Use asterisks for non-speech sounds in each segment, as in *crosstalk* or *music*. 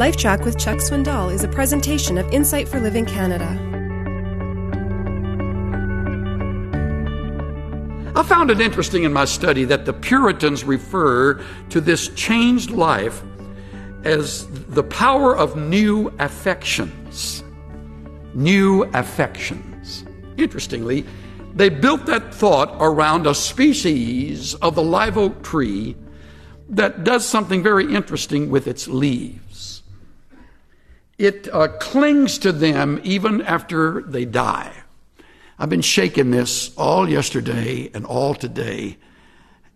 LifeTrac with Chuck Swindoll is a presentation of Insight for Living Canada. I found it interesting in my study that the Puritans refer to this changed life as the power of new affections. New affections. Interestingly, they built that thought around a species of the live oak tree that does something very interesting with its leaves. It uh, clings to them even after they die. I've been shaking this all yesterday and all today,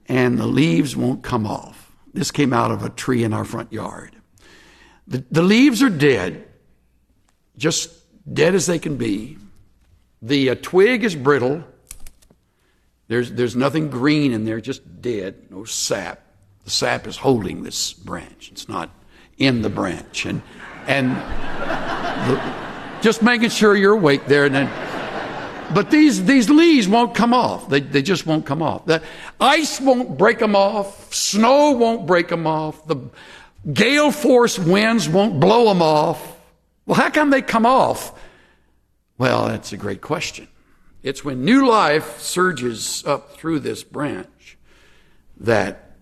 and the leaves won't come off. This came out of a tree in our front yard. The, the leaves are dead, just dead as they can be. The uh, twig is brittle. There's, there's nothing green in there, just dead, no sap. The sap is holding this branch. It's not in the branch. And, and the, just making sure you're awake there. And then, but these, these leaves won't come off. They, they just won't come off. The ice won't break them off. Snow won't break them off. The gale force winds won't blow them off. Well, how come they come off? Well, that's a great question. It's when new life surges up through this branch that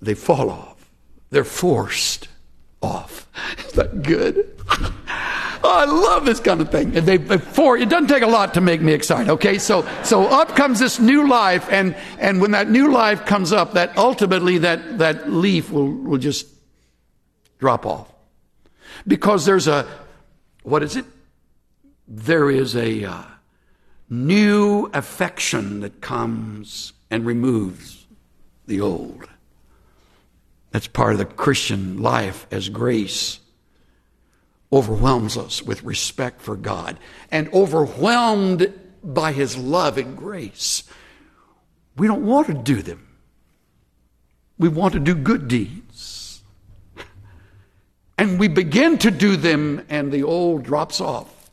they fall off. They're forced off. Is that good? Oh, I love this kind of thing. And they for it doesn't take a lot to make me excited. Okay, so so up comes this new life, and and when that new life comes up, that ultimately that that leaf will will just drop off because there's a what is it? There is a uh, new affection that comes and removes the old. That's part of the Christian life as grace overwhelms us with respect for God and overwhelmed by His love and grace. We don't want to do them. We want to do good deeds. And we begin to do them, and the old drops off,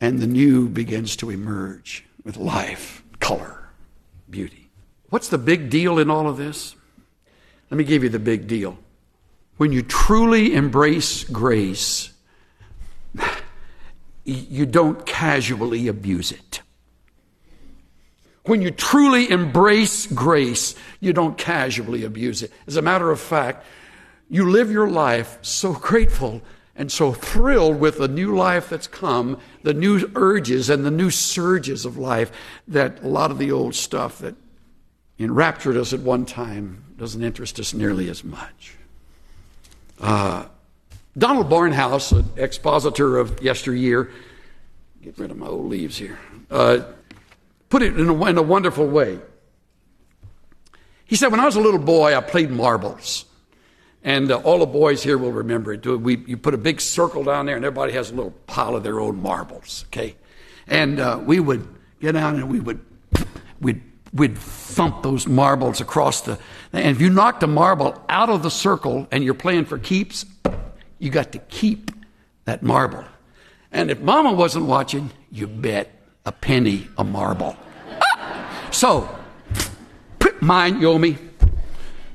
and the new begins to emerge with life, color, beauty. What's the big deal in all of this? Let me give you the big deal. When you truly embrace grace, you don't casually abuse it. When you truly embrace grace, you don't casually abuse it. As a matter of fact, you live your life so grateful and so thrilled with the new life that's come, the new urges and the new surges of life, that a lot of the old stuff that enraptured us at one time doesn't interest us nearly as much. Uh, Donald Barnhouse, an expositor of yesteryear, get rid of my old leaves here, uh, put it in a, in a wonderful way. He said, When I was a little boy, I played marbles. And uh, all the boys here will remember it. We, you put a big circle down there, and everybody has a little pile of their own marbles, okay? And uh, we would get down and we would we'd we'd thump those marbles across the. And if you knocked a marble out of the circle and you're playing for keeps, you got to keep that marble. And if mama wasn't watching, you bet a penny a marble. *laughs* so, put mine, you owe me.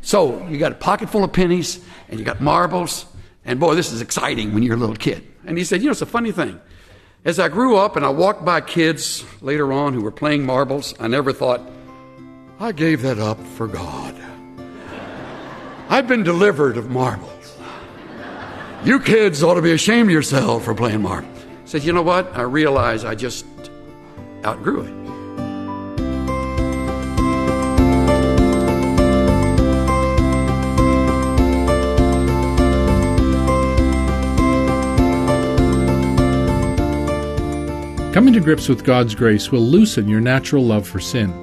So, you got a pocket full of pennies and you got marbles. And boy, this is exciting when you're a little kid. And he said, You know, it's a funny thing. As I grew up and I walked by kids later on who were playing marbles, I never thought, I gave that up for God. I've been delivered of marbles. You kids ought to be ashamed of yourself for playing marbles. Said, you know what? I realize I just outgrew it. Coming to grips with God's grace will loosen your natural love for sin.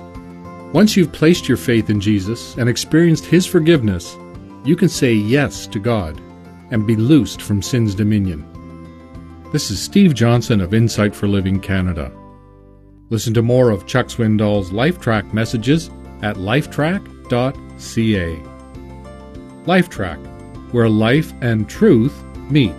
Once you've placed your faith in Jesus and experienced His forgiveness, you can say yes to God and be loosed from sin's dominion. This is Steve Johnson of Insight for Living Canada. Listen to more of Chuck Swindoll's LifeTrac messages at lifetrac.ca. LifeTrac, where life and truth meet.